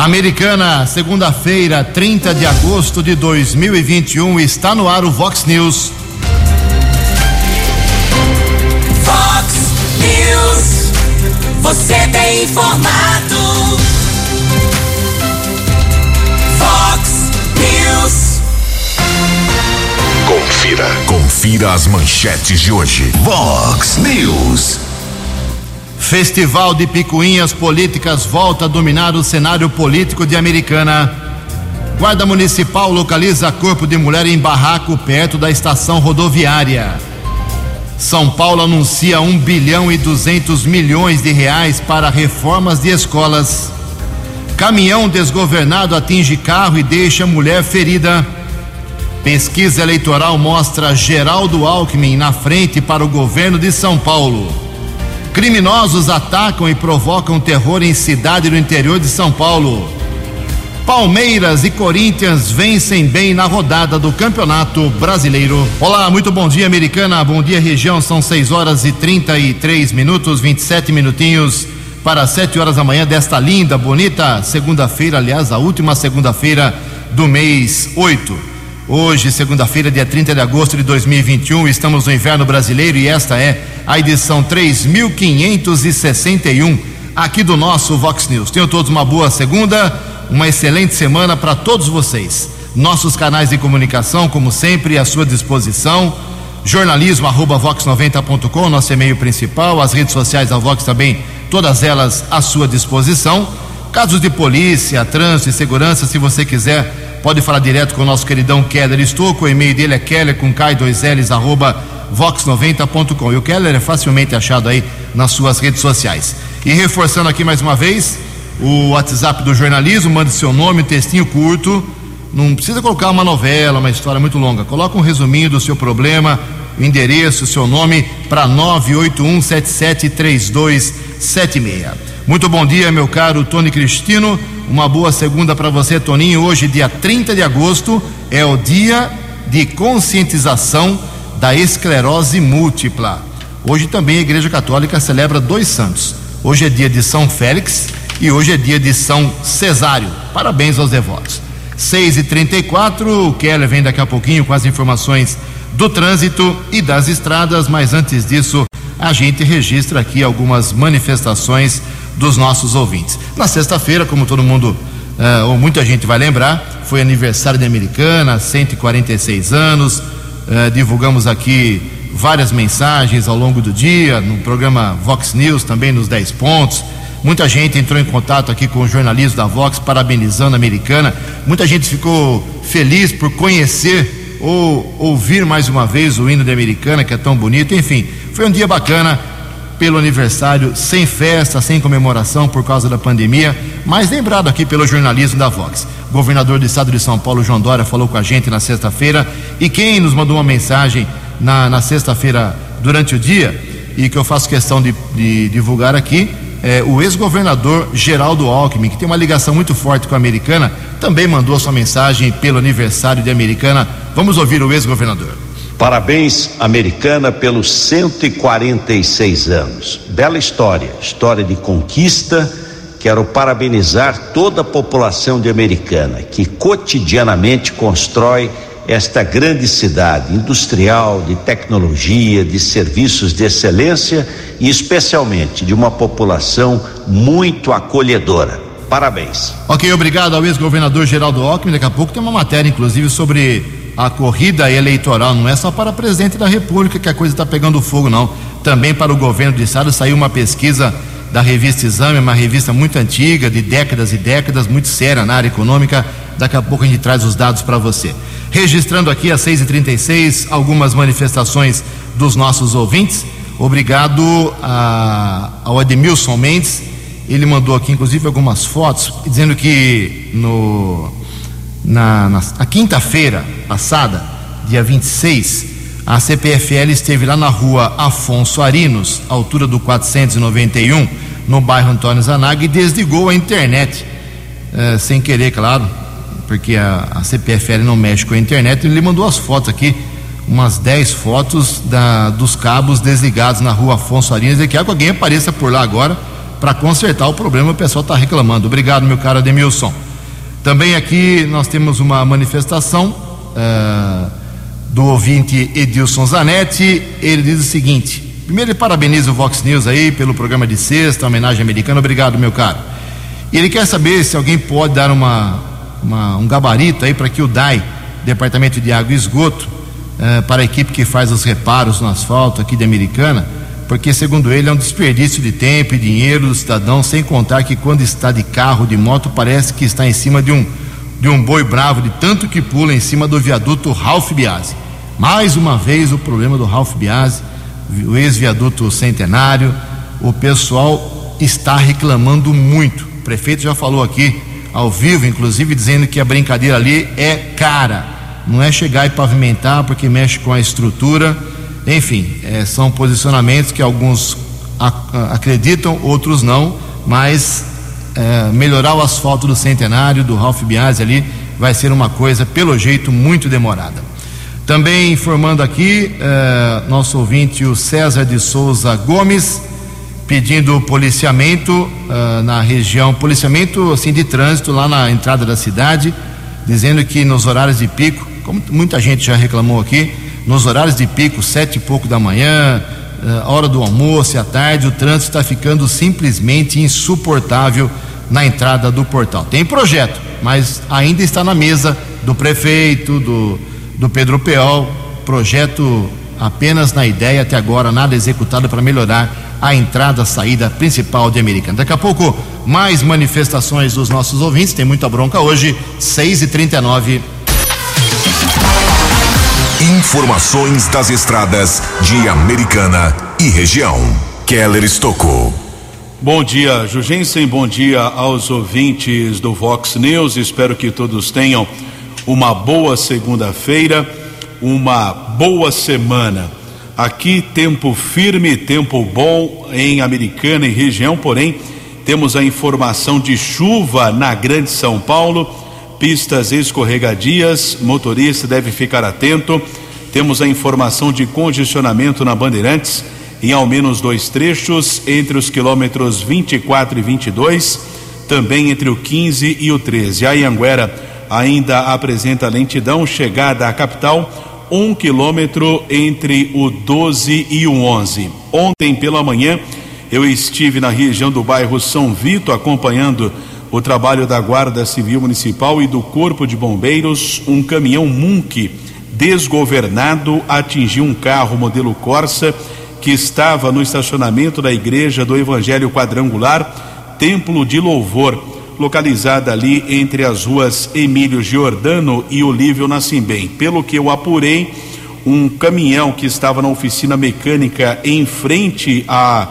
Americana, segunda-feira, 30 de agosto de 2021, está no ar o Vox News. Vox News, você tem informado. Vox News. Confira, confira as manchetes de hoje. Vox News. Festival de Picuinhas Políticas volta a dominar o cenário político de Americana. Guarda Municipal localiza corpo de mulher em barraco perto da estação rodoviária. São Paulo anuncia 1 bilhão e 200 milhões de reais para reformas de escolas. Caminhão desgovernado atinge carro e deixa mulher ferida. Pesquisa eleitoral mostra Geraldo Alckmin na frente para o governo de São Paulo. Criminosos atacam e provocam terror em cidade do interior de São Paulo. Palmeiras e Corinthians vencem bem na rodada do Campeonato Brasileiro. Olá, muito bom dia, Americana. Bom dia, região. São 6 horas e 33 minutos, 27 minutinhos para 7 horas da manhã desta linda, bonita segunda-feira, aliás, a última segunda-feira do mês 8. Hoje, segunda-feira, dia 30 de agosto de 2021, estamos no inverno brasileiro e esta é a edição 3561 aqui do nosso Vox News. Tenham todos uma boa segunda, uma excelente semana para todos vocês. Nossos canais de comunicação, como sempre, à sua disposição. Jornalismo arroba vox90.com, nosso e-mail principal, as redes sociais da Vox também, todas elas à sua disposição. Casos de polícia, trânsito e segurança, se você quiser pode falar direto com o nosso queridão Keller Estouco, o e-mail dele é keller com k2ls arroba vox90.com. E o Keller é facilmente achado aí nas suas redes sociais. E reforçando aqui mais uma vez, o WhatsApp do jornalismo, mande seu nome, um textinho curto. Não precisa colocar uma novela, uma história muito longa. Coloca um resuminho do seu problema, o endereço, o seu nome para 981773276. Muito bom dia, meu caro Tony Cristino. Uma boa segunda para você, Toninho. Hoje, dia 30 de agosto, é o dia de conscientização da esclerose múltipla. Hoje também a Igreja Católica celebra dois santos. Hoje é dia de São Félix e hoje é dia de São Cesário. Parabéns aos devotos. 6 e 34 o Keller vem daqui a pouquinho com as informações do trânsito e das estradas, mas antes disso, a gente registra aqui algumas manifestações dos nossos ouvintes. Na sexta-feira, como todo mundo, uh, ou muita gente vai lembrar, foi aniversário da Americana, 146 anos. Uh, divulgamos aqui várias mensagens ao longo do dia, no programa Vox News, também nos 10 pontos. Muita gente entrou em contato aqui com o jornalismo da Vox, parabenizando a Americana. Muita gente ficou feliz por conhecer ou ouvir mais uma vez o hino da Americana, que é tão bonito. Enfim, foi um dia bacana pelo aniversário, sem festa, sem comemoração por causa da pandemia, mas lembrado aqui pelo jornalismo da Vox. O governador do estado de São Paulo, João Dória, falou com a gente na sexta-feira e quem nos mandou uma mensagem na, na sexta-feira durante o dia e que eu faço questão de, de divulgar aqui é o ex-governador Geraldo Alckmin, que tem uma ligação muito forte com a Americana, também mandou sua mensagem pelo aniversário de Americana. Vamos ouvir o ex-governador. Parabéns, Americana, pelos 146 anos. Bela história, história de conquista. Quero parabenizar toda a população de Americana, que cotidianamente constrói esta grande cidade industrial, de tecnologia, de serviços de excelência e, especialmente, de uma população muito acolhedora. Parabéns. Ok, obrigado ao ex-governador Geraldo Alckmin. Daqui a pouco tem uma matéria, inclusive, sobre a corrida eleitoral não é só para presidente da República que a coisa está pegando fogo, não. Também para o governo do estado saiu uma pesquisa da revista Exame, uma revista muito antiga, de décadas e décadas, muito séria na área econômica. Daqui a pouco a gente traz os dados para você. Registrando aqui às 6h36 algumas manifestações dos nossos ouvintes. Obrigado a, ao Edmilson Mendes. Ele mandou aqui, inclusive, algumas fotos, dizendo que no na, na, na quinta-feira passada, dia 26, a CPFL esteve lá na rua Afonso Arinos, altura do 491, no bairro Antônio Zanag, e desligou a internet, é, sem querer, claro, porque a, a, CPFL não mexe com a internet. Ele mandou as fotos aqui, umas 10 fotos da, dos cabos desligados na rua Afonso Arinos. E que alguém apareça por lá agora para consertar o problema, o pessoal está reclamando. Obrigado, meu caro Ademilson. Também aqui nós temos uma manifestação uh, do ouvinte Edilson Zanetti. Ele diz o seguinte: primeiro ele parabeniza o Vox News aí pelo programa de sexta, homenagem americana. Obrigado, meu caro. E ele quer saber se alguém pode dar uma, uma um gabarito aí para que o DAI, Departamento de Água e Esgoto, uh, para a equipe que faz os reparos no asfalto aqui de Americana porque, segundo ele, é um desperdício de tempo e dinheiro do cidadão, sem contar que quando está de carro, de moto, parece que está em cima de um, de um boi bravo, de tanto que pula em cima do viaduto Ralph Biase. Mais uma vez o problema do Ralph Biase, o ex-viaduto centenário, o pessoal está reclamando muito. O prefeito já falou aqui, ao vivo, inclusive, dizendo que a brincadeira ali é cara. Não é chegar e pavimentar porque mexe com a estrutura enfim, é, são posicionamentos que alguns acreditam, outros não, mas é, melhorar o asfalto do centenário, do Ralph Biasi ali, vai ser uma coisa, pelo jeito, muito demorada. Também informando aqui, é, nosso ouvinte, o César de Souza Gomes, pedindo policiamento é, na região, policiamento assim de trânsito lá na entrada da cidade, dizendo que nos horários de pico, como muita gente já reclamou aqui, nos horários de pico, sete e pouco da manhã, eh, hora do almoço e à tarde, o trânsito está ficando simplesmente insuportável na entrada do portal. Tem projeto, mas ainda está na mesa do prefeito, do, do Pedro Peol, projeto apenas na ideia, até agora nada executado para melhorar a entrada, a saída principal de Americana. Daqui a pouco, mais manifestações dos nossos ouvintes, tem muita bronca hoje, 6 e 39 Informações das estradas de Americana e região. Keller Estocou. Bom dia, Jugensen. Bom dia aos ouvintes do Vox News. Espero que todos tenham uma boa segunda-feira, uma boa semana. Aqui, tempo firme, tempo bom em Americana e região, porém, temos a informação de chuva na Grande São Paulo pistas escorregadias, motorista deve ficar atento. Temos a informação de congestionamento na Bandeirantes em ao menos dois trechos, entre os quilômetros 24 e 22, também entre o 15 e o 13. A Ianguera ainda apresenta lentidão, chegada à capital, um quilômetro entre o 12 e o 11. Ontem pela manhã eu estive na região do bairro São Vito acompanhando o trabalho da Guarda Civil Municipal e do Corpo de Bombeiros, um caminhão Munk desgovernado atingiu um carro modelo Corsa que estava no estacionamento da Igreja do Evangelho Quadrangular, Templo de Louvor, localizada ali entre as ruas Emílio Giordano e Olívio Nascimbem. Pelo que eu apurei, um caminhão que estava na oficina mecânica em frente à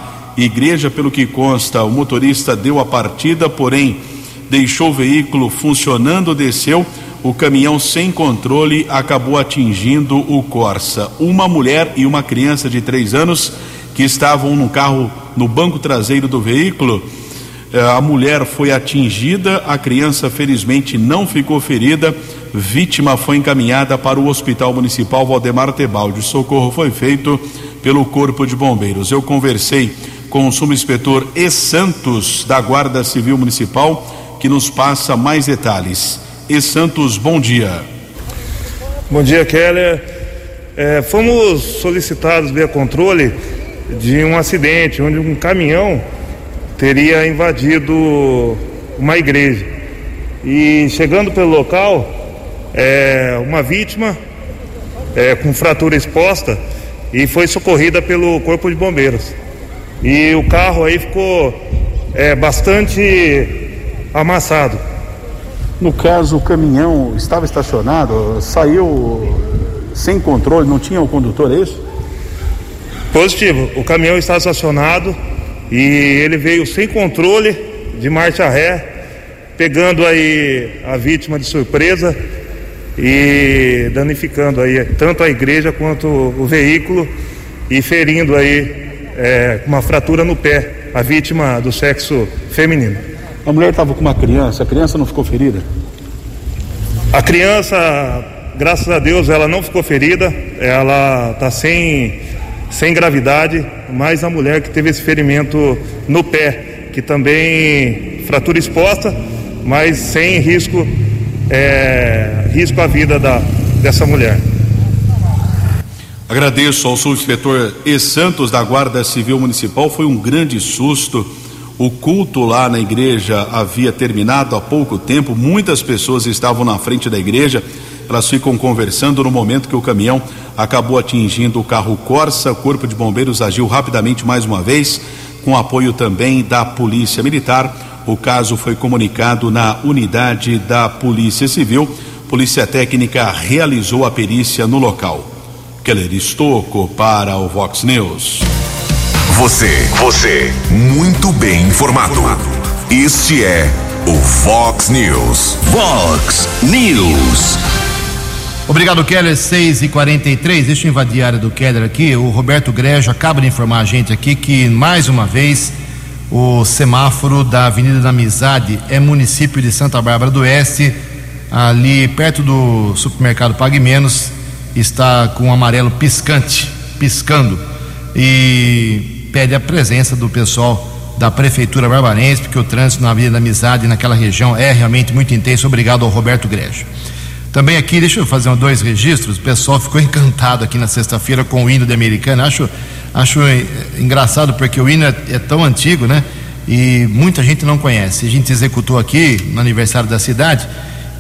igreja, pelo que consta, o motorista deu a partida, porém deixou o veículo funcionando, desceu. O caminhão sem controle acabou atingindo o Corsa. Uma mulher e uma criança de três anos que estavam no carro no banco traseiro do veículo. Eh, a mulher foi atingida, a criança felizmente não ficou ferida. Vítima foi encaminhada para o Hospital Municipal Valdemar Tebaldi. O socorro foi feito pelo Corpo de Bombeiros. Eu conversei com o E. Santos, da Guarda Civil Municipal, que nos passa mais detalhes. E. Santos, bom dia. Bom dia, Keller. É, fomos solicitados via controle de um acidente onde um caminhão teria invadido uma igreja. E chegando pelo local, é, uma vítima é, com fratura exposta e foi socorrida pelo Corpo de Bombeiros. E o carro aí ficou é, bastante amassado. No caso, o caminhão estava estacionado, saiu sem controle, não tinha o condutor, é isso? Positivo, o caminhão está estacionado e ele veio sem controle de marcha ré, pegando aí a vítima de surpresa e danificando aí tanto a igreja quanto o veículo e ferindo aí é, uma fratura no pé, a vítima do sexo feminino. A mulher estava com uma criança, a criança não ficou ferida? A criança, graças a Deus, ela não ficou ferida, ela está sem, sem gravidade, mas a mulher que teve esse ferimento no pé. que também fratura exposta, mas sem risco, é, risco à vida da, dessa mulher. Agradeço ao subinspetor E. Santos da Guarda Civil Municipal. Foi um grande susto. O culto lá na igreja havia terminado há pouco tempo. Muitas pessoas estavam na frente da igreja. Elas ficam conversando no momento que o caminhão acabou atingindo o carro Corsa. O Corpo de Bombeiros agiu rapidamente mais uma vez, com apoio também da Polícia Militar. O caso foi comunicado na unidade da Polícia Civil. Polícia Técnica realizou a perícia no local. Keller Estocco para o Vox News. Você, você, muito bem informado. Este é o Fox News. Fox News. Obrigado, Keller. 6 e 43 Deixa eu invadir a área do Keller aqui. O Roberto Grejo acaba de informar a gente aqui que, mais uma vez, o semáforo da Avenida da Amizade é município de Santa Bárbara do Oeste, ali perto do supermercado Pague Menos, está com um amarelo piscante, piscando. E pede a presença do pessoal da Prefeitura Barbarense, porque o trânsito na Avenida da Amizade, naquela região, é realmente muito intenso. Obrigado ao Roberto Grejo. Também aqui, deixa eu fazer dois registros. O pessoal ficou encantado aqui na sexta-feira com o hino de americano. Acho, acho eh, engraçado porque o hino é, é tão antigo, né? E muita gente não conhece. A gente executou aqui no aniversário da cidade.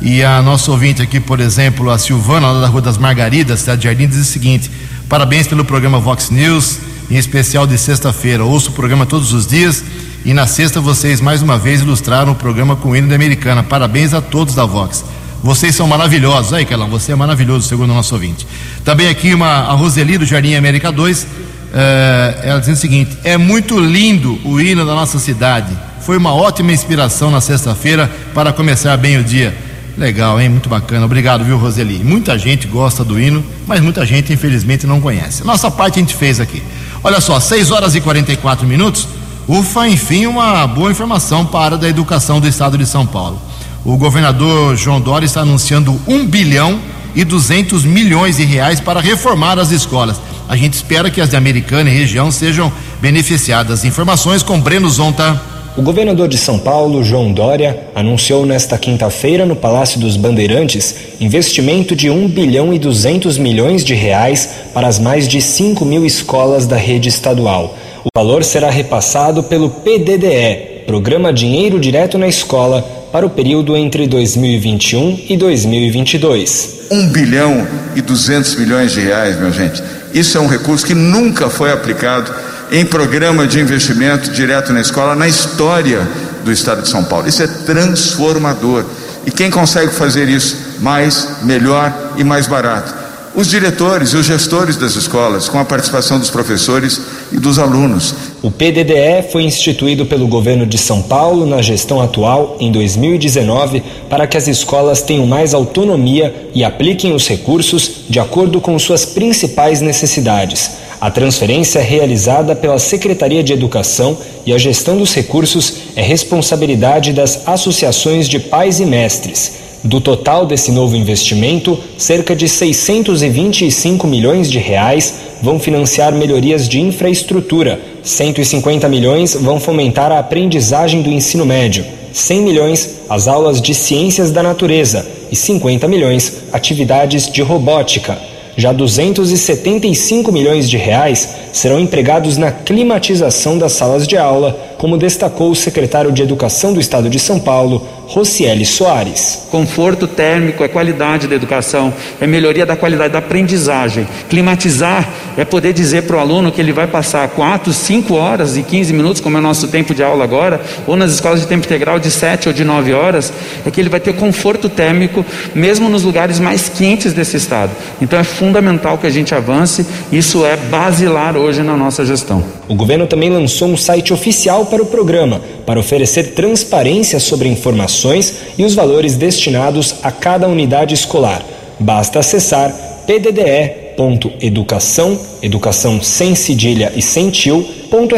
E a nossa ouvinte aqui, por exemplo, a Silvana, lá da Rua das Margaridas, cidade de Jardim, diz o seguinte: parabéns pelo programa Vox News, em especial de sexta-feira. Ouço o programa todos os dias e na sexta vocês mais uma vez ilustraram o programa com o hino da Americana. Parabéns a todos da Vox. Vocês são maravilhosos. Aí, Kelão, você é maravilhoso, segundo o nosso ouvinte. Também aqui uma, a Roseli do Jardim América 2, eh, ela dizendo o seguinte: é muito lindo o hino da nossa cidade. Foi uma ótima inspiração na sexta-feira para começar bem o dia. Legal, hein? Muito bacana. Obrigado, viu, Roseli? Muita gente gosta do hino, mas muita gente, infelizmente, não conhece. Nossa parte a gente fez aqui. Olha só, 6 horas e 44 minutos. Ufa, enfim, uma boa informação para a área da educação do estado de São Paulo. O governador João Dória está anunciando 1 bilhão e 200 milhões de reais para reformar as escolas. A gente espera que as de Americana e região sejam beneficiadas. Informações com Breno Zonta. O governador de São Paulo, João Dória, anunciou nesta quinta-feira no Palácio dos Bandeirantes investimento de 1 bilhão e 200 milhões de reais para as mais de 5 mil escolas da rede estadual. O valor será repassado pelo PDDE, Programa Dinheiro Direto na Escola, para o período entre 2021 e 2022. 1 bilhão e 200 milhões de reais, minha gente. Isso é um recurso que nunca foi aplicado em programa de investimento direto na escola na história do estado de São Paulo. Isso é transformador. E quem consegue fazer isso mais, melhor e mais barato? Os diretores e os gestores das escolas, com a participação dos professores e dos alunos. O PDDE foi instituído pelo governo de São Paulo na gestão atual, em 2019, para que as escolas tenham mais autonomia e apliquem os recursos de acordo com suas principais necessidades. A transferência é realizada pela Secretaria de Educação e a gestão dos recursos é responsabilidade das associações de pais e mestres. Do total desse novo investimento, cerca de 625 milhões de reais vão financiar melhorias de infraestrutura, 150 milhões vão fomentar a aprendizagem do ensino médio, 100 milhões as aulas de ciências da natureza e 50 milhões atividades de robótica. Já 275 milhões de reais serão empregados na climatização das salas de aula, como destacou o secretário de Educação do Estado de São Paulo, Rocieli Soares. Conforto térmico é qualidade da educação, é melhoria da qualidade da aprendizagem. Climatizar é poder dizer para o aluno que ele vai passar 4, 5 horas e 15 minutos, como é o nosso tempo de aula agora, ou nas escolas de tempo integral de 7 ou de 9 horas, é que ele vai ter conforto térmico, mesmo nos lugares mais quentes desse estado. Então é fundamental que a gente avance, isso é basilar hoje na nossa gestão. O governo também lançou um site oficial para o programa, para oferecer transparência sobre informações e os valores destinados a cada unidade escolar. Basta acessar pdde.educação, educação sem cedilha e sem tio,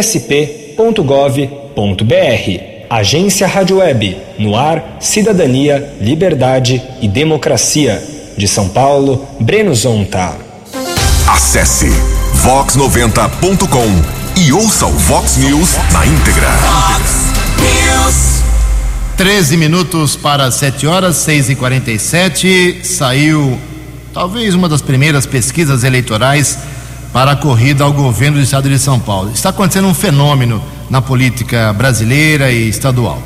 .sp.gov.br. Agência Rádio Web, no ar, cidadania, liberdade e democracia. De São Paulo, Breno Zonta. Acesse vox90.com e ouça o Vox News na íntegra. Fox 13 minutos para 7 horas, 6 e 47 Saiu talvez uma das primeiras pesquisas eleitorais para a corrida ao governo do estado de São Paulo. Está acontecendo um fenômeno na política brasileira e estadual.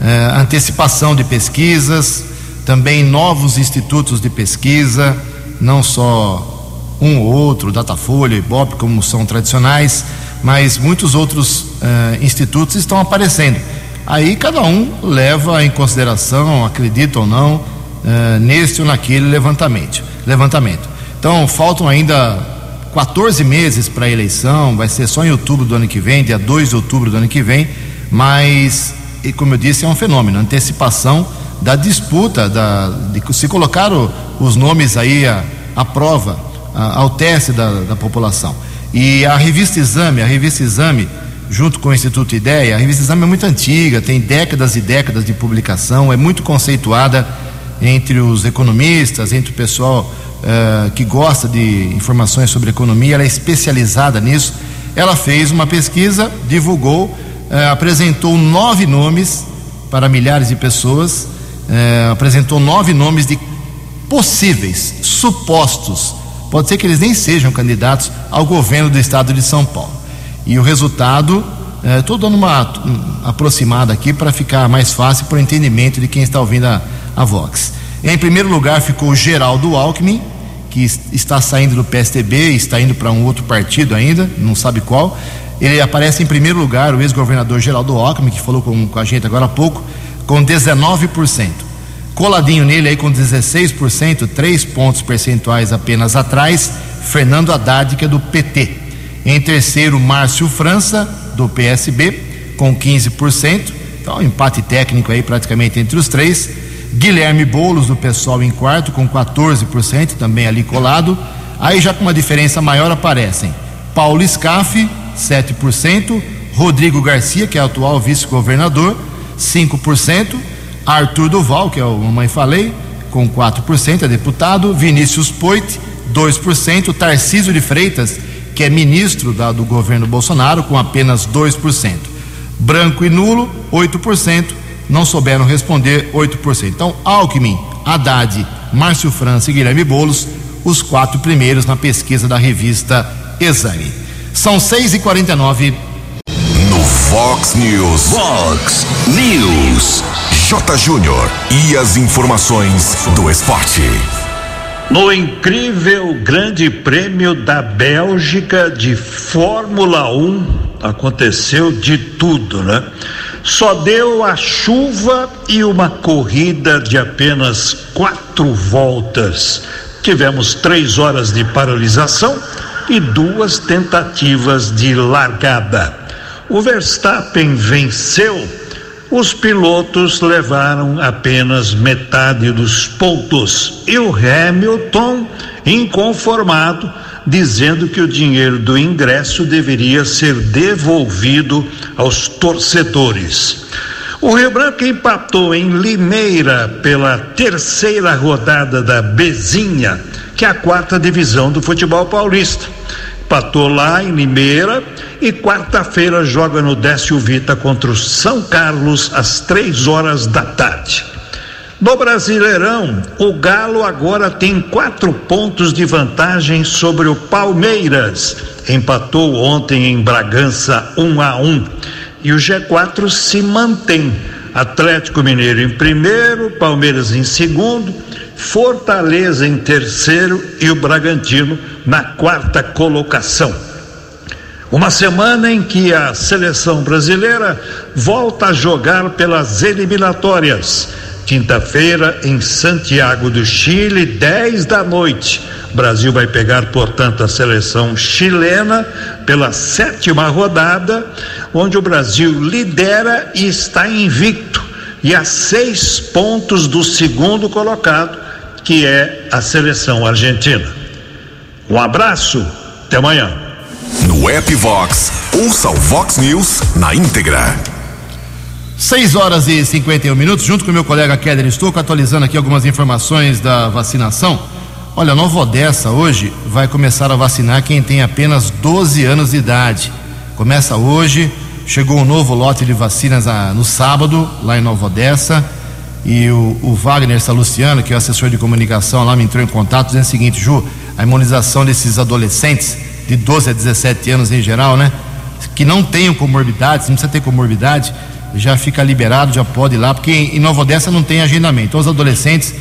É, antecipação de pesquisas, também novos institutos de pesquisa, não só um ou outro, Datafolha, Ibope, como são tradicionais, mas muitos outros é, institutos estão aparecendo. Aí cada um leva em consideração, acredita ou não, é, neste ou naquele levantamento. levantamento. Então faltam ainda 14 meses para a eleição, vai ser só em outubro do ano que vem, dia 2 de outubro do ano que vem, mas, como eu disse, é um fenômeno, antecipação da disputa, da, de se colocar os nomes aí à, à prova, à, ao teste da, da população. E a revista Exame, a revista Exame, junto com o Instituto Ideia, a revista Exame é muito antiga, tem décadas e décadas de publicação, é muito conceituada entre os economistas, entre o pessoal uh, que gosta de informações sobre economia, ela é especializada nisso. Ela fez uma pesquisa, divulgou, uh, apresentou nove nomes para milhares de pessoas, uh, apresentou nove nomes de possíveis, supostos, pode ser que eles nem sejam candidatos ao governo do estado de São Paulo. E o resultado, estou dando uma aproximada aqui para ficar mais fácil para o entendimento de quem está ouvindo a, a Vox. Em primeiro lugar ficou Geraldo Alckmin, que está saindo do PSTB, está indo para um outro partido ainda, não sabe qual. Ele aparece em primeiro lugar, o ex-governador Geraldo Alckmin, que falou com, com a gente agora há pouco, com 19%. Coladinho nele aí com 16%, três pontos percentuais apenas atrás, Fernando Haddad, que é do PT. Em terceiro, Márcio França, do PSB, com 15%. Então, empate técnico aí praticamente entre os três. Guilherme Boulos, do pessoal em quarto, com 14%, também ali colado. Aí já com uma diferença maior aparecem Paulo Scaff, 7%, Rodrigo Garcia, que é atual vice-governador, 5%, Arthur Duval, que é o mamãe falei, com 4%, é deputado, Vinícius Poit, 2%, Tarcísio de Freitas, que é ministro da, do governo Bolsonaro, com apenas 2%. Branco e nulo, 8%, não souberam responder 8%. Então, Alckmin, Haddad, Márcio França e Guilherme Bolos, os quatro primeiros na pesquisa da revista Exame. São 6 e 49 No Fox News. Fox News. J. Júnior. E as informações do esporte. No incrível Grande Prêmio da Bélgica de Fórmula 1, aconteceu de tudo, né? Só deu a chuva e uma corrida de apenas quatro voltas. Tivemos três horas de paralisação e duas tentativas de largada. O Verstappen venceu, os pilotos levaram apenas metade dos pontos e o Hamilton, inconformado, dizendo que o dinheiro do ingresso deveria ser devolvido aos torcedores. O Rio Branco empatou em Limeira pela terceira rodada da Bezinha, que é a quarta divisão do futebol paulista. Empatou lá em Limeira e quarta-feira joga no Décio Vita contra o São Carlos às três horas da tarde. No Brasileirão, o Galo agora tem quatro pontos de vantagem sobre o Palmeiras. Empatou ontem em Bragança 1 um a 1 um. E o G4 se mantém. Atlético Mineiro em primeiro, Palmeiras em segundo, Fortaleza em terceiro e o Bragantino na quarta colocação. Uma semana em que a seleção brasileira volta a jogar pelas eliminatórias. Quinta-feira, em Santiago do Chile, 10 da noite. O Brasil vai pegar, portanto, a seleção chilena pela sétima rodada, onde o Brasil lidera e está invicto, e a seis pontos do segundo colocado, que é a seleção argentina. Um abraço, até amanhã. No app Vox, ouça o Vox News na íntegra. 6 horas e 51 minutos, junto com o meu colega Keller Estouco, atualizando aqui algumas informações da vacinação. Olha, Nova Odessa hoje vai começar a vacinar quem tem apenas 12 anos de idade. Começa hoje, chegou um novo lote de vacinas ah, no sábado, lá em Nova Odessa. E o, o Wagner Saluciano, que é o assessor de comunicação lá, me entrou em contato dizendo o seguinte: Ju, a imunização desses adolescentes de 12 a 17 anos em geral, né? Que não tenham comorbidades, não precisa ter comorbidade, já fica liberado, já pode ir lá, porque em Nova Odessa não tem agendamento. Então, os adolescentes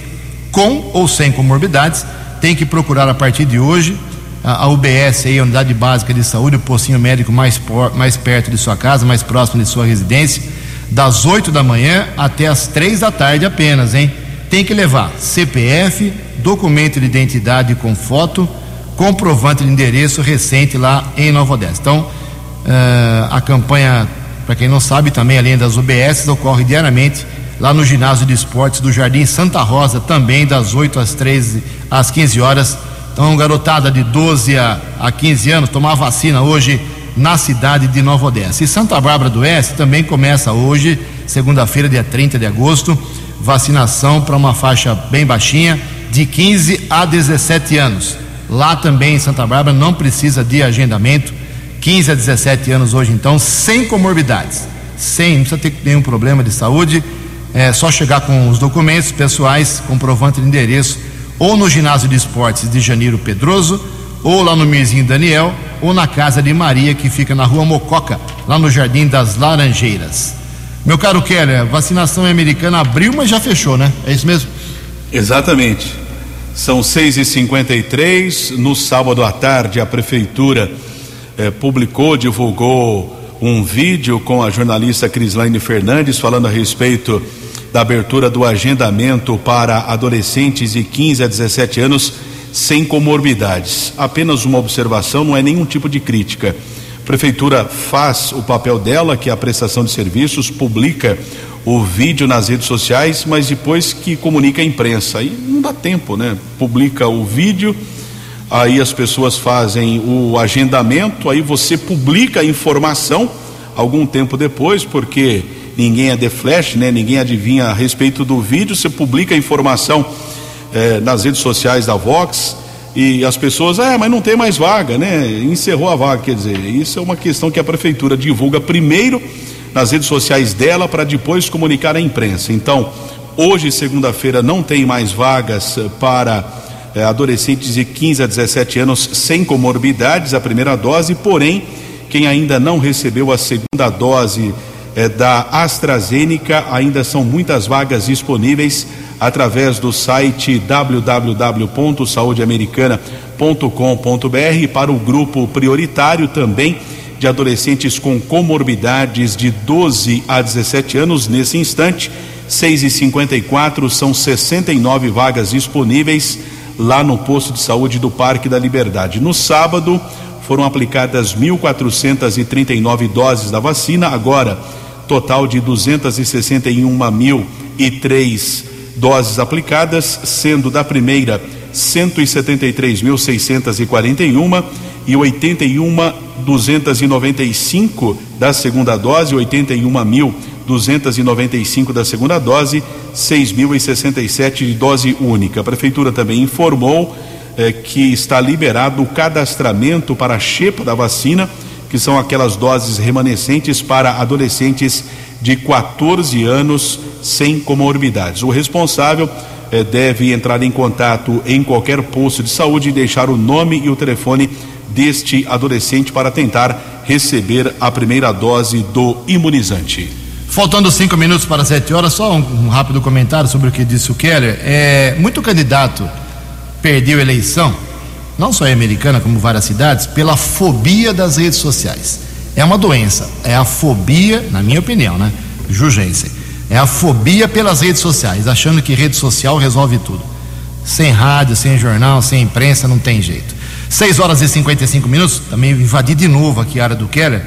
com ou sem comorbidades têm que procurar a partir de hoje a, a UBS, a Unidade Básica de Saúde, o postinho médico mais, por, mais perto de sua casa, mais próximo de sua residência, das 8 da manhã até as 3 da tarde apenas, hein? Tem que levar CPF, documento de identidade com foto, comprovante de endereço recente lá em Nova Odessa. Então, uh, a campanha, para quem não sabe, também além das UBS, ocorre diariamente lá no ginásio de esportes do Jardim Santa Rosa, também das 8 às 13 às 15 horas. Então, garotada de 12 a, a 15 anos, tomar vacina hoje na cidade de Nova Odessa. E Santa Bárbara do Oeste também começa hoje, segunda-feira, dia 30 de agosto, vacinação para uma faixa bem baixinha, de 15 a 17 anos. Lá também em Santa Bárbara não precisa de agendamento. 15 a 17 anos hoje, então, sem comorbidades. Sem, não precisa ter nenhum problema de saúde. É só chegar com os documentos pessoais, comprovante de endereço, ou no ginásio de esportes de Janeiro Pedroso, ou lá no Mirzinho Daniel, ou na casa de Maria, que fica na rua Mococa, lá no Jardim das Laranjeiras. Meu caro Keller, vacinação americana abriu, mas já fechou, né? É isso mesmo? Exatamente. São 6h53. No sábado à tarde, a Prefeitura eh, publicou, divulgou um vídeo com a jornalista Crislaine Fernandes falando a respeito da abertura do agendamento para adolescentes de 15 a 17 anos sem comorbidades. Apenas uma observação, não é nenhum tipo de crítica. A prefeitura faz o papel dela, que é a prestação de serviços, publica o vídeo nas redes sociais, mas depois que comunica à imprensa. Aí não dá tempo, né? Publica o vídeo, aí as pessoas fazem o agendamento, aí você publica a informação algum tempo depois, porque ninguém é de flash, né? Ninguém adivinha a respeito do vídeo, você publica a informação eh, nas redes sociais da Vox e as pessoas, ah, mas não tem mais vaga, né? Encerrou a vaga, quer dizer, isso é uma questão que a prefeitura divulga primeiro nas redes sociais dela para depois comunicar à imprensa. Então, hoje, segunda-feira, não tem mais vagas eh, para eh, adolescentes de 15 a 17 anos sem comorbidades, a primeira dose, porém, quem ainda não recebeu a segunda dose eh, da AstraZeneca, ainda são muitas vagas disponíveis através do site www.saudeamericana.com.br para o grupo prioritário também de adolescentes com comorbidades de 12 a 17 anos nesse instante. 6 e 54 são 69 vagas disponíveis lá no posto de saúde do Parque da Liberdade. No sábado foram aplicadas 1.439 doses da vacina, agora total de 261.003 doses aplicadas, sendo da primeira 173.641 e 81.295 da segunda dose, 81.295 da segunda dose, 6.067 de dose única. A prefeitura também informou eh, que está liberado o cadastramento para a xepa da vacina, que são aquelas doses remanescentes para adolescentes de 14 anos sem comorbidades. O responsável eh, deve entrar em contato em qualquer posto de saúde e deixar o nome e o telefone deste adolescente para tentar receber a primeira dose do imunizante. Faltando cinco minutos para sete horas, só um, um rápido comentário sobre o que disse o Keller. É, muito candidato perdeu eleição, não só em Americana, como várias cidades, pela fobia das redes sociais. É uma doença, é a fobia, na minha opinião, né? Jurgensen. É a fobia pelas redes sociais, achando que rede social resolve tudo. Sem rádio, sem jornal, sem imprensa, não tem jeito. 6 horas e 55 minutos, também invadi de novo aqui a área do Keller.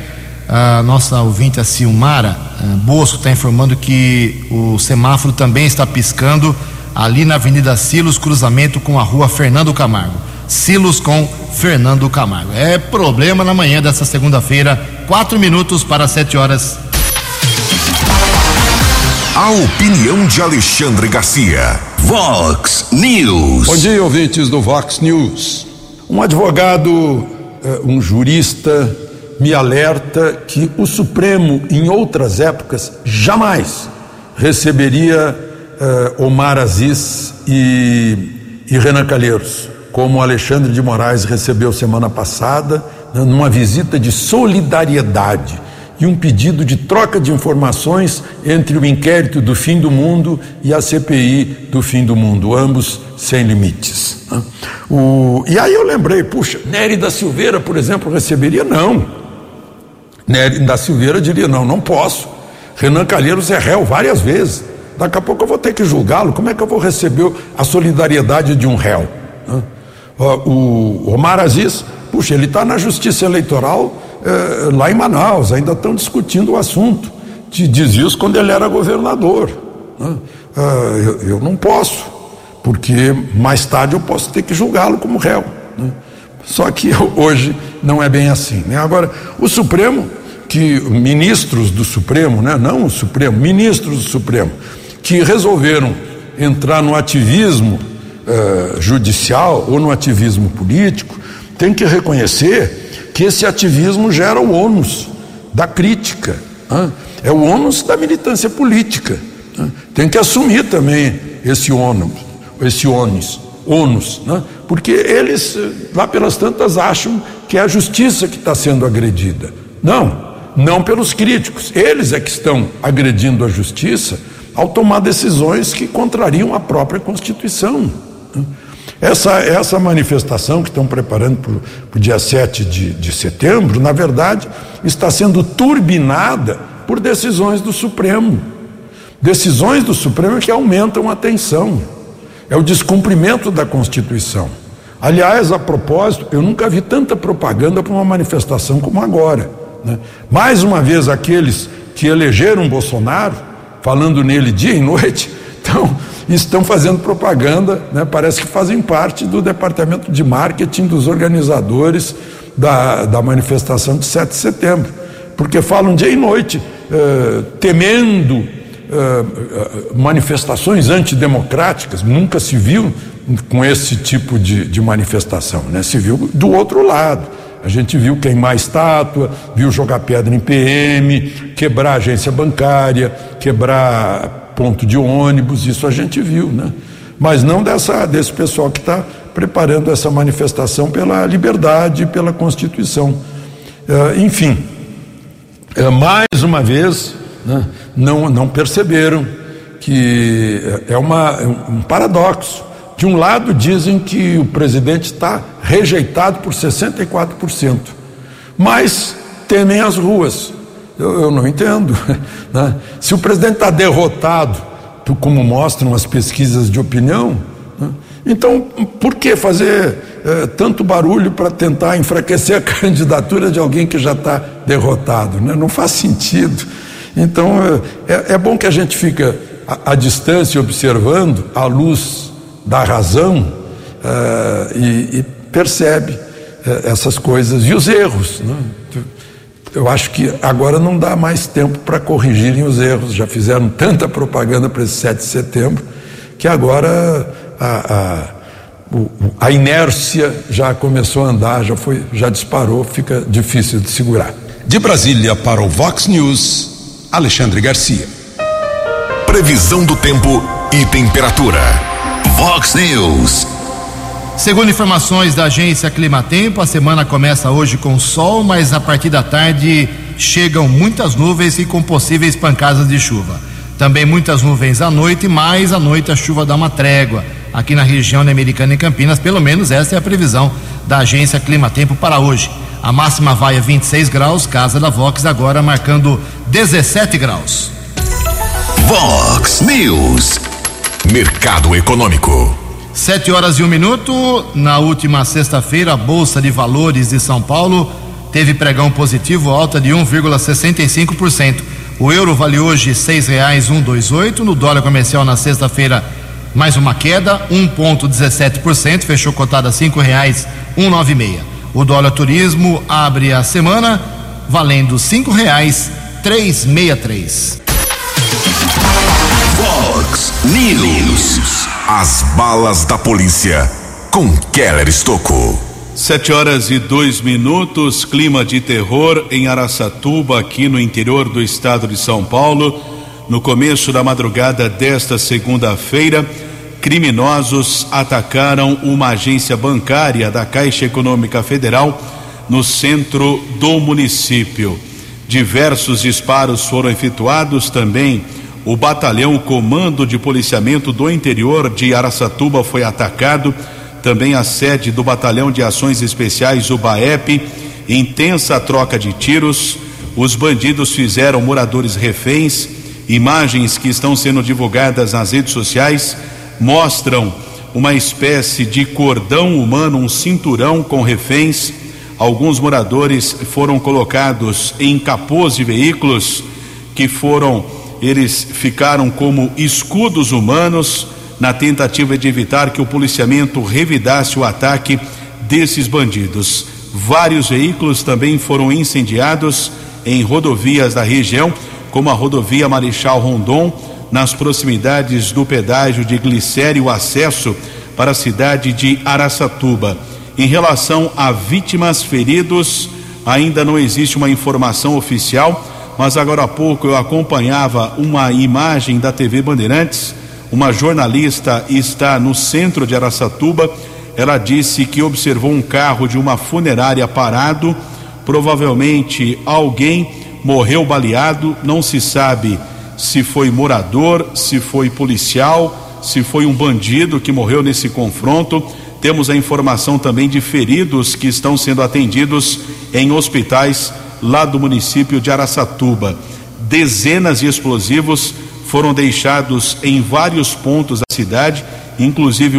A nossa ouvinte, a Silmara Bosco, está informando que o semáforo também está piscando ali na Avenida Silos, cruzamento com a rua Fernando Camargo. Silos com Fernando Camargo. É problema na manhã dessa segunda-feira, quatro minutos para sete horas. A opinião de Alexandre Garcia. Vox News. Bom dia, ouvintes do Vox News. Um advogado, um jurista me alerta que o Supremo, em outras épocas, jamais receberia uh, Omar Aziz e, e Renan Calheiros, como Alexandre de Moraes recebeu semana passada, né, numa visita de solidariedade e um pedido de troca de informações entre o inquérito do fim do mundo e a CPI do fim do mundo, ambos sem limites. Né? O, e aí eu lembrei, puxa, Nery da Silveira, por exemplo, receberia? Não. Nery da Silveira diria: não, não posso. Renan Calheiros é réu várias vezes. Daqui a pouco eu vou ter que julgá-lo. Como é que eu vou receber a solidariedade de um réu? Né? O Omar Aziz, puxa, ele está na justiça eleitoral eh, lá em Manaus, ainda estão discutindo o assunto. Diz isso quando ele era governador. Né? Ah, eu, eu, não posso, porque mais tarde eu posso ter que julgá-lo como réu. Né? Só que hoje não é bem assim. Né? Agora, o Supremo, que ministros do Supremo, né? não o Supremo, ministros do Supremo, que resolveram entrar no ativismo eh, judicial ou no ativismo político, tem que reconhecer que esse ativismo gera o ônus da crítica, é o ônus da militância política. Tem que assumir também esse ônus, esse ônus, ônus né? porque eles, lá pelas tantas, acham que é a justiça que está sendo agredida. Não, não pelos críticos. Eles é que estão agredindo a justiça ao tomar decisões que contrariam a própria Constituição. Essa, essa manifestação que estão preparando para o dia 7 de, de setembro, na verdade, está sendo turbinada por decisões do Supremo. Decisões do Supremo que aumentam a tensão. É o descumprimento da Constituição. Aliás, a propósito, eu nunca vi tanta propaganda para uma manifestação como agora. Né? Mais uma vez, aqueles que elegeram Bolsonaro, falando nele dia e noite, estão estão fazendo propaganda, né? parece que fazem parte do departamento de marketing dos organizadores da, da manifestação de 7 de setembro, porque falam dia e noite, eh, temendo eh, manifestações antidemocráticas, nunca se viu com esse tipo de, de manifestação, né? se viu do outro lado. A gente viu queimar estátua, viu jogar pedra em PM, quebrar agência bancária, quebrar ponto de ônibus, isso a gente viu, né? Mas não dessa, desse pessoal que está preparando essa manifestação pela liberdade, pela Constituição. Uh, enfim, uh, mais uma vez, né, não, não perceberam que é uma, é um paradoxo. De um lado, dizem que o presidente está rejeitado por 64%, mas temem as ruas. Eu, eu não entendo. Né? Se o presidente está derrotado, como mostram as pesquisas de opinião, né? então por que fazer é, tanto barulho para tentar enfraquecer a candidatura de alguém que já está derrotado? Né? Não faz sentido. Então é, é, é bom que a gente fica à, à distância observando a luz da razão é, e, e, percebe essas coisas e os erros. Né? Eu acho que agora não dá mais tempo para corrigirem os erros. Já fizeram tanta propaganda para esse 7 de setembro que agora a, a, a inércia já começou a andar, já, foi, já disparou, fica difícil de segurar. De Brasília para o Vox News, Alexandre Garcia. Previsão do tempo e temperatura. Vox News. Segundo informações da agência Climatempo, a semana começa hoje com sol, mas a partir da tarde chegam muitas nuvens e com possíveis pancadas de chuva. Também muitas nuvens à noite, mas à noite a chuva dá uma trégua. Aqui na região da Americana e Campinas, pelo menos essa é a previsão da agência Climatempo para hoje. A máxima vai a 26 graus, casa da Vox agora marcando 17 graus. Vox News, Mercado Econômico. Sete horas e um minuto. Na última sexta-feira, a Bolsa de Valores de São Paulo teve pregão positivo, alta de 1,65%. O euro vale hoje seis reais um dois oito. No dólar comercial na sexta-feira, mais uma queda, 1,17%, fechou cotada cinco reais um nove meia. O dólar turismo abre a semana valendo cinco reais três meia três. Fox News. As balas da polícia com Keller Estocou. Sete horas e dois minutos, clima de terror em Araçatuba, aqui no interior do estado de São Paulo. No começo da madrugada desta segunda-feira, criminosos atacaram uma agência bancária da Caixa Econômica Federal no centro do município. Diversos disparos foram efetuados também. O batalhão Comando de Policiamento do Interior de Araçatuba foi atacado também a sede do Batalhão de Ações Especiais, o BAEP, intensa troca de tiros. Os bandidos fizeram moradores reféns. Imagens que estão sendo divulgadas nas redes sociais mostram uma espécie de cordão humano, um cinturão com reféns. Alguns moradores foram colocados em capôs de veículos que foram, eles ficaram como escudos humanos na tentativa de evitar que o policiamento revidasse o ataque desses bandidos. Vários veículos também foram incendiados em rodovias da região, como a rodovia Marechal Rondon, nas proximidades do pedágio de Glicério, acesso para a cidade de Araçatuba. Em relação a vítimas feridos, ainda não existe uma informação oficial, mas agora há pouco eu acompanhava uma imagem da TV Bandeirantes uma jornalista está no centro de Araçatuba. Ela disse que observou um carro de uma funerária parado. Provavelmente alguém morreu baleado. Não se sabe se foi morador, se foi policial, se foi um bandido que morreu nesse confronto. Temos a informação também de feridos que estão sendo atendidos em hospitais lá do município de Araçatuba. Dezenas de explosivos foram deixados em vários pontos da cidade, inclusive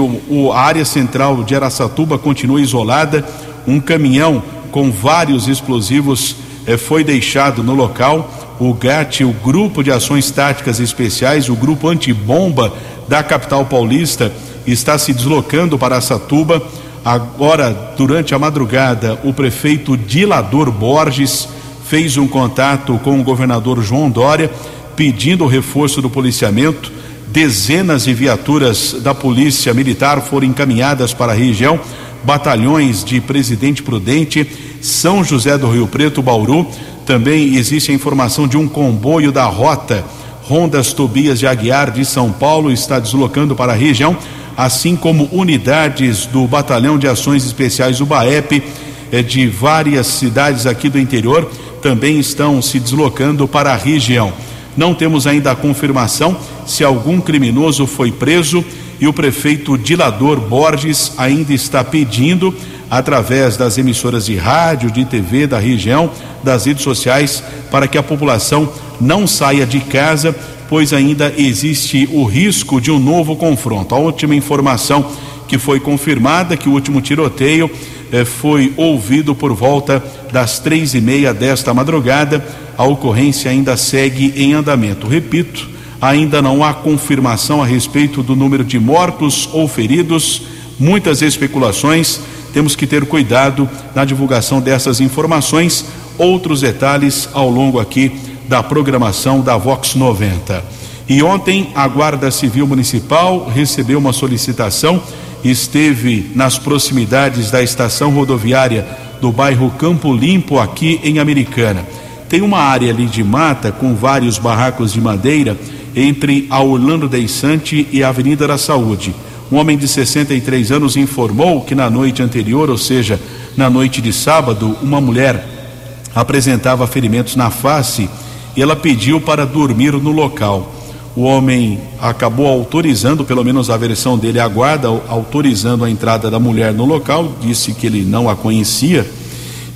a área central de Araçatuba continua isolada. Um caminhão com vários explosivos eh, foi deixado no local. O GAT, o Grupo de Ações Táticas Especiais, o grupo antibomba da capital paulista, está se deslocando para Araçatuba. Agora, durante a madrugada, o prefeito Dilador Borges fez um contato com o governador João Dória pedindo o reforço do policiamento. Dezenas de viaturas da Polícia Militar foram encaminhadas para a região, batalhões de Presidente Prudente, São José do Rio Preto, Bauru. Também existe a informação de um comboio da rota Rondas Tobias de Aguiar de São Paulo está deslocando para a região, assim como unidades do Batalhão de Ações Especiais, o BAEP, eh, de várias cidades aqui do interior, também estão se deslocando para a região. Não temos ainda a confirmação se algum criminoso foi preso e o prefeito Dilador Borges ainda está pedindo, através das emissoras de rádio, de TV da região, das redes sociais, para que a população não saia de casa, pois ainda existe o risco de um novo confronto. A última informação que foi confirmada que o último tiroteio eh, foi ouvido por volta das três e meia desta madrugada a ocorrência ainda segue em andamento. Repito, ainda não há confirmação a respeito do número de mortos ou feridos, muitas especulações. Temos que ter cuidado na divulgação dessas informações. Outros detalhes ao longo aqui da programação da Vox 90. E ontem a Guarda Civil Municipal recebeu uma solicitação, esteve nas proximidades da estação rodoviária do bairro Campo Limpo, aqui em Americana tem uma área ali de mata com vários barracos de madeira entre a Orlando Deissante e a Avenida da Saúde. Um homem de 63 anos informou que na noite anterior, ou seja, na noite de sábado, uma mulher apresentava ferimentos na face e ela pediu para dormir no local. O homem acabou autorizando, pelo menos a versão dele, a guarda, autorizando a entrada da mulher no local, disse que ele não a conhecia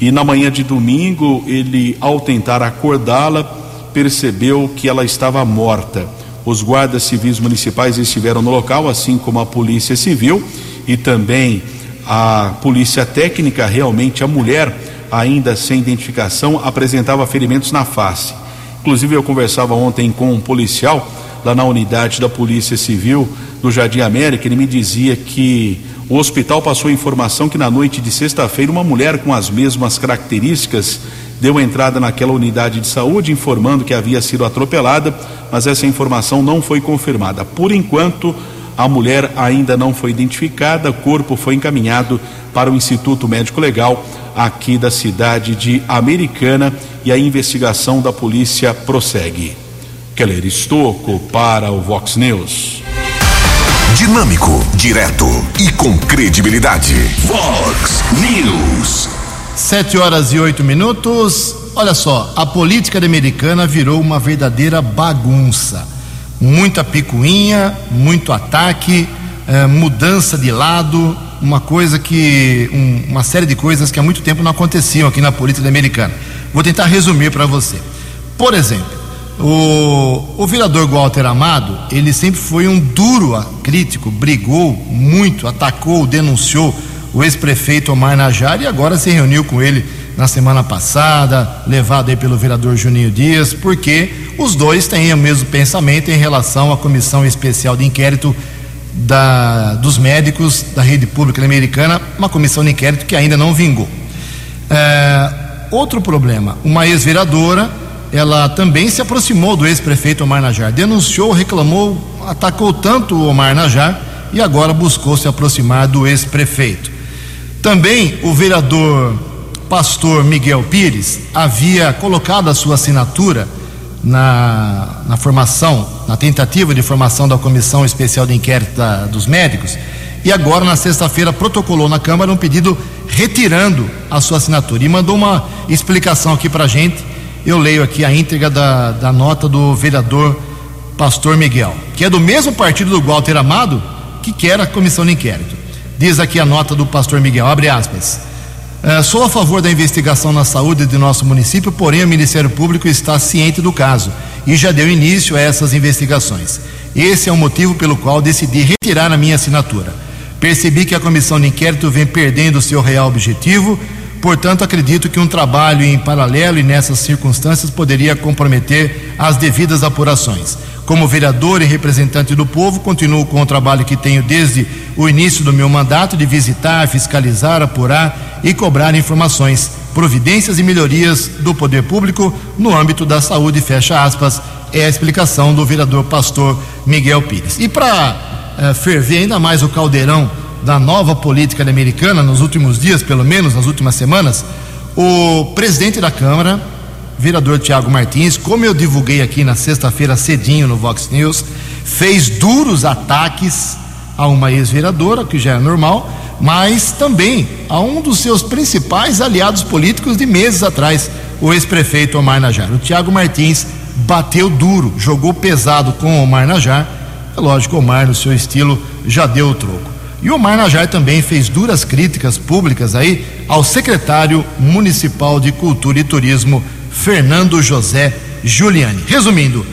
e na manhã de domingo, ele, ao tentar acordá-la, percebeu que ela estava morta. Os guardas civis municipais estiveram no local, assim como a polícia civil e também a polícia técnica. Realmente, a mulher, ainda sem identificação, apresentava ferimentos na face. Inclusive, eu conversava ontem com um policial lá na unidade da Polícia Civil do Jardim América. Ele me dizia que o hospital passou informação que na noite de sexta-feira uma mulher com as mesmas características deu entrada naquela unidade de saúde informando que havia sido atropelada, mas essa informação não foi confirmada. Por enquanto, A mulher ainda não foi identificada, o corpo foi encaminhado para o Instituto Médico Legal aqui da cidade de Americana e a investigação da polícia prossegue. Keller Estocco para o Vox News. Dinâmico, direto e com credibilidade. Vox News. Sete horas e oito minutos. Olha só, a política americana virou uma verdadeira bagunça. Muita picuinha, muito ataque, eh, mudança de lado, uma coisa que. Um, uma série de coisas que há muito tempo não aconteciam aqui na política americana. Vou tentar resumir para você. Por exemplo, o, o vereador Walter Amado, ele sempre foi um duro crítico, brigou muito, atacou, denunciou o ex-prefeito Omar Najar e agora se reuniu com ele na semana passada, levado aí pelo vereador Juninho Dias, porque os dois têm o mesmo pensamento em relação à comissão especial de inquérito da, dos médicos da rede pública americana, uma comissão de inquérito que ainda não vingou. É, outro problema, uma ex-vereadora ela também se aproximou do ex-prefeito Omar Najar, denunciou, reclamou, atacou tanto o Omar Najar e agora buscou se aproximar do ex-prefeito. Também o vereador pastor Miguel Pires havia colocado a sua assinatura na, na formação, na tentativa de formação da Comissão Especial de Inquérito da, dos Médicos, e agora, na sexta-feira, protocolou na Câmara um pedido retirando a sua assinatura e mandou uma explicação aqui para a gente eu leio aqui a íntegra da, da nota do vereador Pastor Miguel, que é do mesmo partido do Walter Amado, que quer a comissão de inquérito. Diz aqui a nota do Pastor Miguel, abre aspas. Uh, sou a favor da investigação na saúde de nosso município, porém o Ministério Público está ciente do caso e já deu início a essas investigações. Esse é o motivo pelo qual decidi retirar a minha assinatura. Percebi que a comissão de inquérito vem perdendo seu real objetivo Portanto, acredito que um trabalho em paralelo e nessas circunstâncias poderia comprometer as devidas apurações. Como vereador e representante do povo, continuo com o trabalho que tenho desde o início do meu mandato de visitar, fiscalizar, apurar e cobrar informações, providências e melhorias do poder público no âmbito da saúde. Fecha aspas. É a explicação do vereador pastor Miguel Pires. E para uh, ferver ainda mais o caldeirão da nova política americana, nos últimos dias, pelo menos nas últimas semanas, o presidente da Câmara, vereador Tiago Martins, como eu divulguei aqui na sexta-feira cedinho no Vox News, fez duros ataques a uma ex-vereadora, que já é normal, mas também a um dos seus principais aliados políticos de meses atrás, o ex-prefeito Omar Najar. O Tiago Martins bateu duro, jogou pesado com Omar Najar. É lógico, Omar, no seu estilo, já deu o troco. E Omar Najar também fez duras críticas públicas aí ao secretário municipal de Cultura e Turismo, Fernando José Giuliani. Resumindo,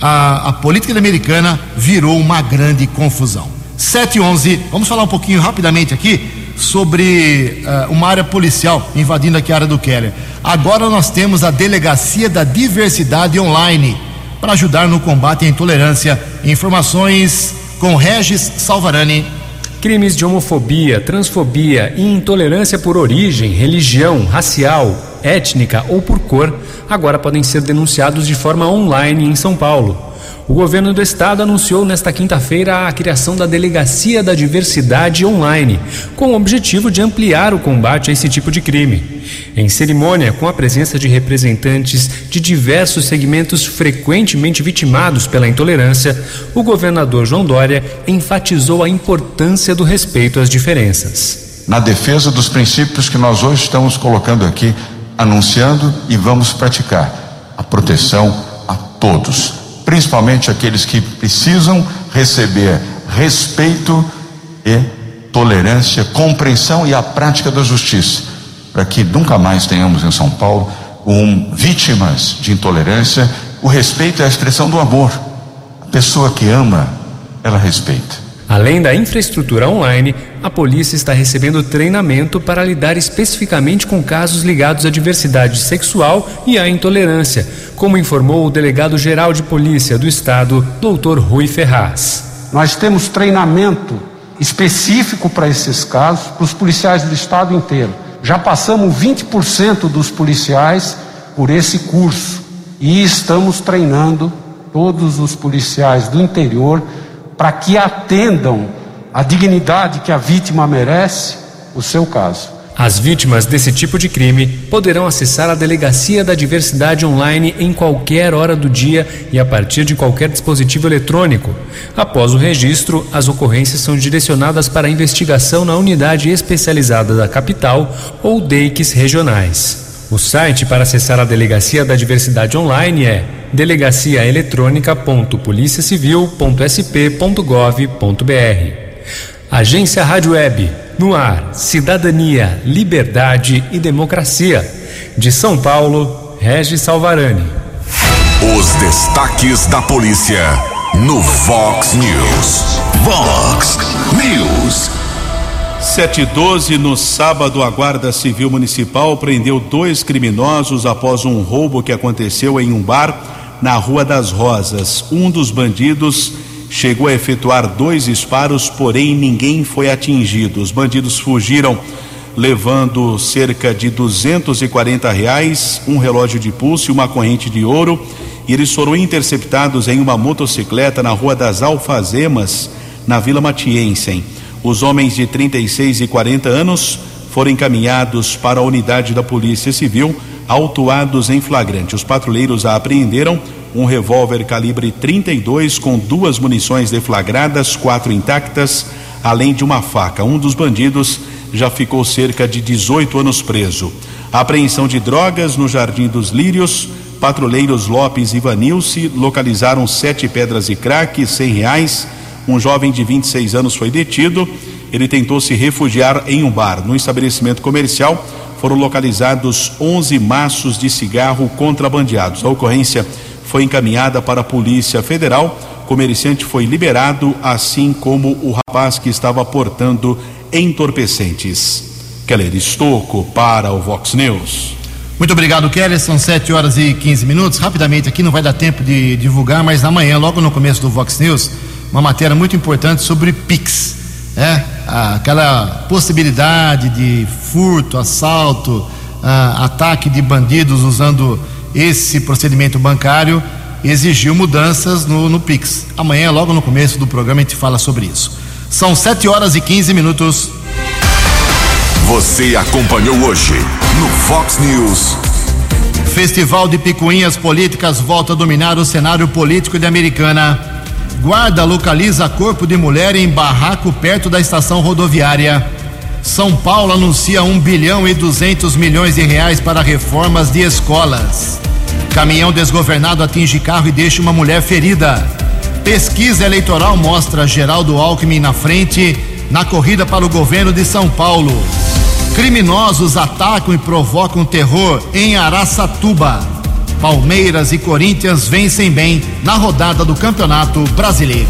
a, a política americana virou uma grande confusão. 7 e 11, vamos falar um pouquinho rapidamente aqui sobre uh, uma área policial invadindo aqui a área do Keller. Agora nós temos a Delegacia da Diversidade Online para ajudar no combate à intolerância. Informações com Regis Salvarani. Crimes de homofobia, transfobia e intolerância por origem, religião, racial, étnica ou por cor agora podem ser denunciados de forma online em São Paulo. O governo do estado anunciou nesta quinta-feira a criação da Delegacia da Diversidade Online, com o objetivo de ampliar o combate a esse tipo de crime. Em cerimônia, com a presença de representantes de diversos segmentos frequentemente vitimados pela intolerância, o governador João Dória enfatizou a importância do respeito às diferenças. Na defesa dos princípios que nós hoje estamos colocando aqui, anunciando e vamos praticar a proteção a todos principalmente aqueles que precisam receber respeito e tolerância, compreensão e a prática da justiça, para que nunca mais tenhamos em São Paulo um, vítimas de intolerância. O respeito é a expressão do amor. A pessoa que ama, ela respeita. Além da infraestrutura online, a polícia está recebendo treinamento para lidar especificamente com casos ligados à diversidade sexual e à intolerância, como informou o delegado-geral de polícia do estado, Dr. Rui Ferraz. Nós temos treinamento específico para esses casos para os policiais do estado inteiro. Já passamos 20% dos policiais por esse curso e estamos treinando todos os policiais do interior para que atendam a dignidade que a vítima merece, o seu caso. As vítimas desse tipo de crime poderão acessar a Delegacia da Diversidade online em qualquer hora do dia e a partir de qualquer dispositivo eletrônico. Após o registro, as ocorrências são direcionadas para investigação na unidade especializada da capital ou DEICs regionais. O site para acessar a Delegacia da Diversidade online é delegaciaeletrônica.policiacivil.sp.gov.br. Agência Rádio Web, no ar, Cidadania, Liberdade e Democracia. De São Paulo, Regis Salvarani. Os destaques da polícia no Vox News. Vox News. 712 no sábado, a Guarda Civil Municipal prendeu dois criminosos após um roubo que aconteceu em um bar na Rua das Rosas. Um dos bandidos chegou a efetuar dois disparos, porém ninguém foi atingido. Os bandidos fugiram levando cerca de 240 reais, um relógio de pulso e uma corrente de ouro. E eles foram interceptados em uma motocicleta na Rua das Alfazemas, na Vila Matiense. Os homens de 36 e 40 anos foram encaminhados para a unidade da Polícia Civil, autuados em flagrante. Os patrulheiros apreenderam um revólver calibre 32 com duas munições deflagradas, quatro intactas, além de uma faca. Um dos bandidos já ficou cerca de 18 anos preso. Apreensão de drogas no Jardim dos Lírios. Patrulheiros Lopes e Vanilce localizaram sete pedras de crack, cem reais. Um jovem de 26 anos foi detido. Ele tentou se refugiar em um bar. No estabelecimento comercial foram localizados 11 maços de cigarro contrabandeados. A ocorrência foi encaminhada para a Polícia Federal. O comerciante foi liberado, assim como o rapaz que estava portando entorpecentes. Keller Estocco para o Vox News. Muito obrigado, Kelly. São 7 horas e 15 minutos. Rapidamente aqui, não vai dar tempo de divulgar, mas amanhã, logo no começo do Vox News, uma matéria muito importante sobre Pix. É, aquela possibilidade de furto, assalto, ah, ataque de bandidos usando esse procedimento bancário exigiu mudanças no, no Pix. Amanhã, logo no começo do programa, a gente fala sobre isso. São 7 horas e 15 minutos. Você acompanhou hoje no Fox News. Festival de Picuinhas Políticas volta a dominar o cenário político de Americana. Guarda localiza corpo de mulher em barraco perto da estação rodoviária. São Paulo anuncia 1 bilhão e 200 milhões de reais para reformas de escolas. Caminhão desgovernado atinge carro e deixa uma mulher ferida. Pesquisa eleitoral mostra Geraldo Alckmin na frente na corrida para o governo de São Paulo. Criminosos atacam e provocam terror em Araçatuba. Palmeiras e Corinthians vencem bem na rodada do Campeonato Brasileiro.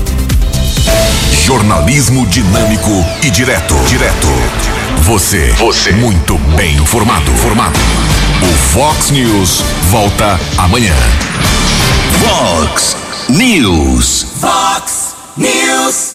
Jornalismo dinâmico e direto. Direto. Você. Você. Muito bem informado. Formado. O Fox News volta amanhã. Fox News. Fox News.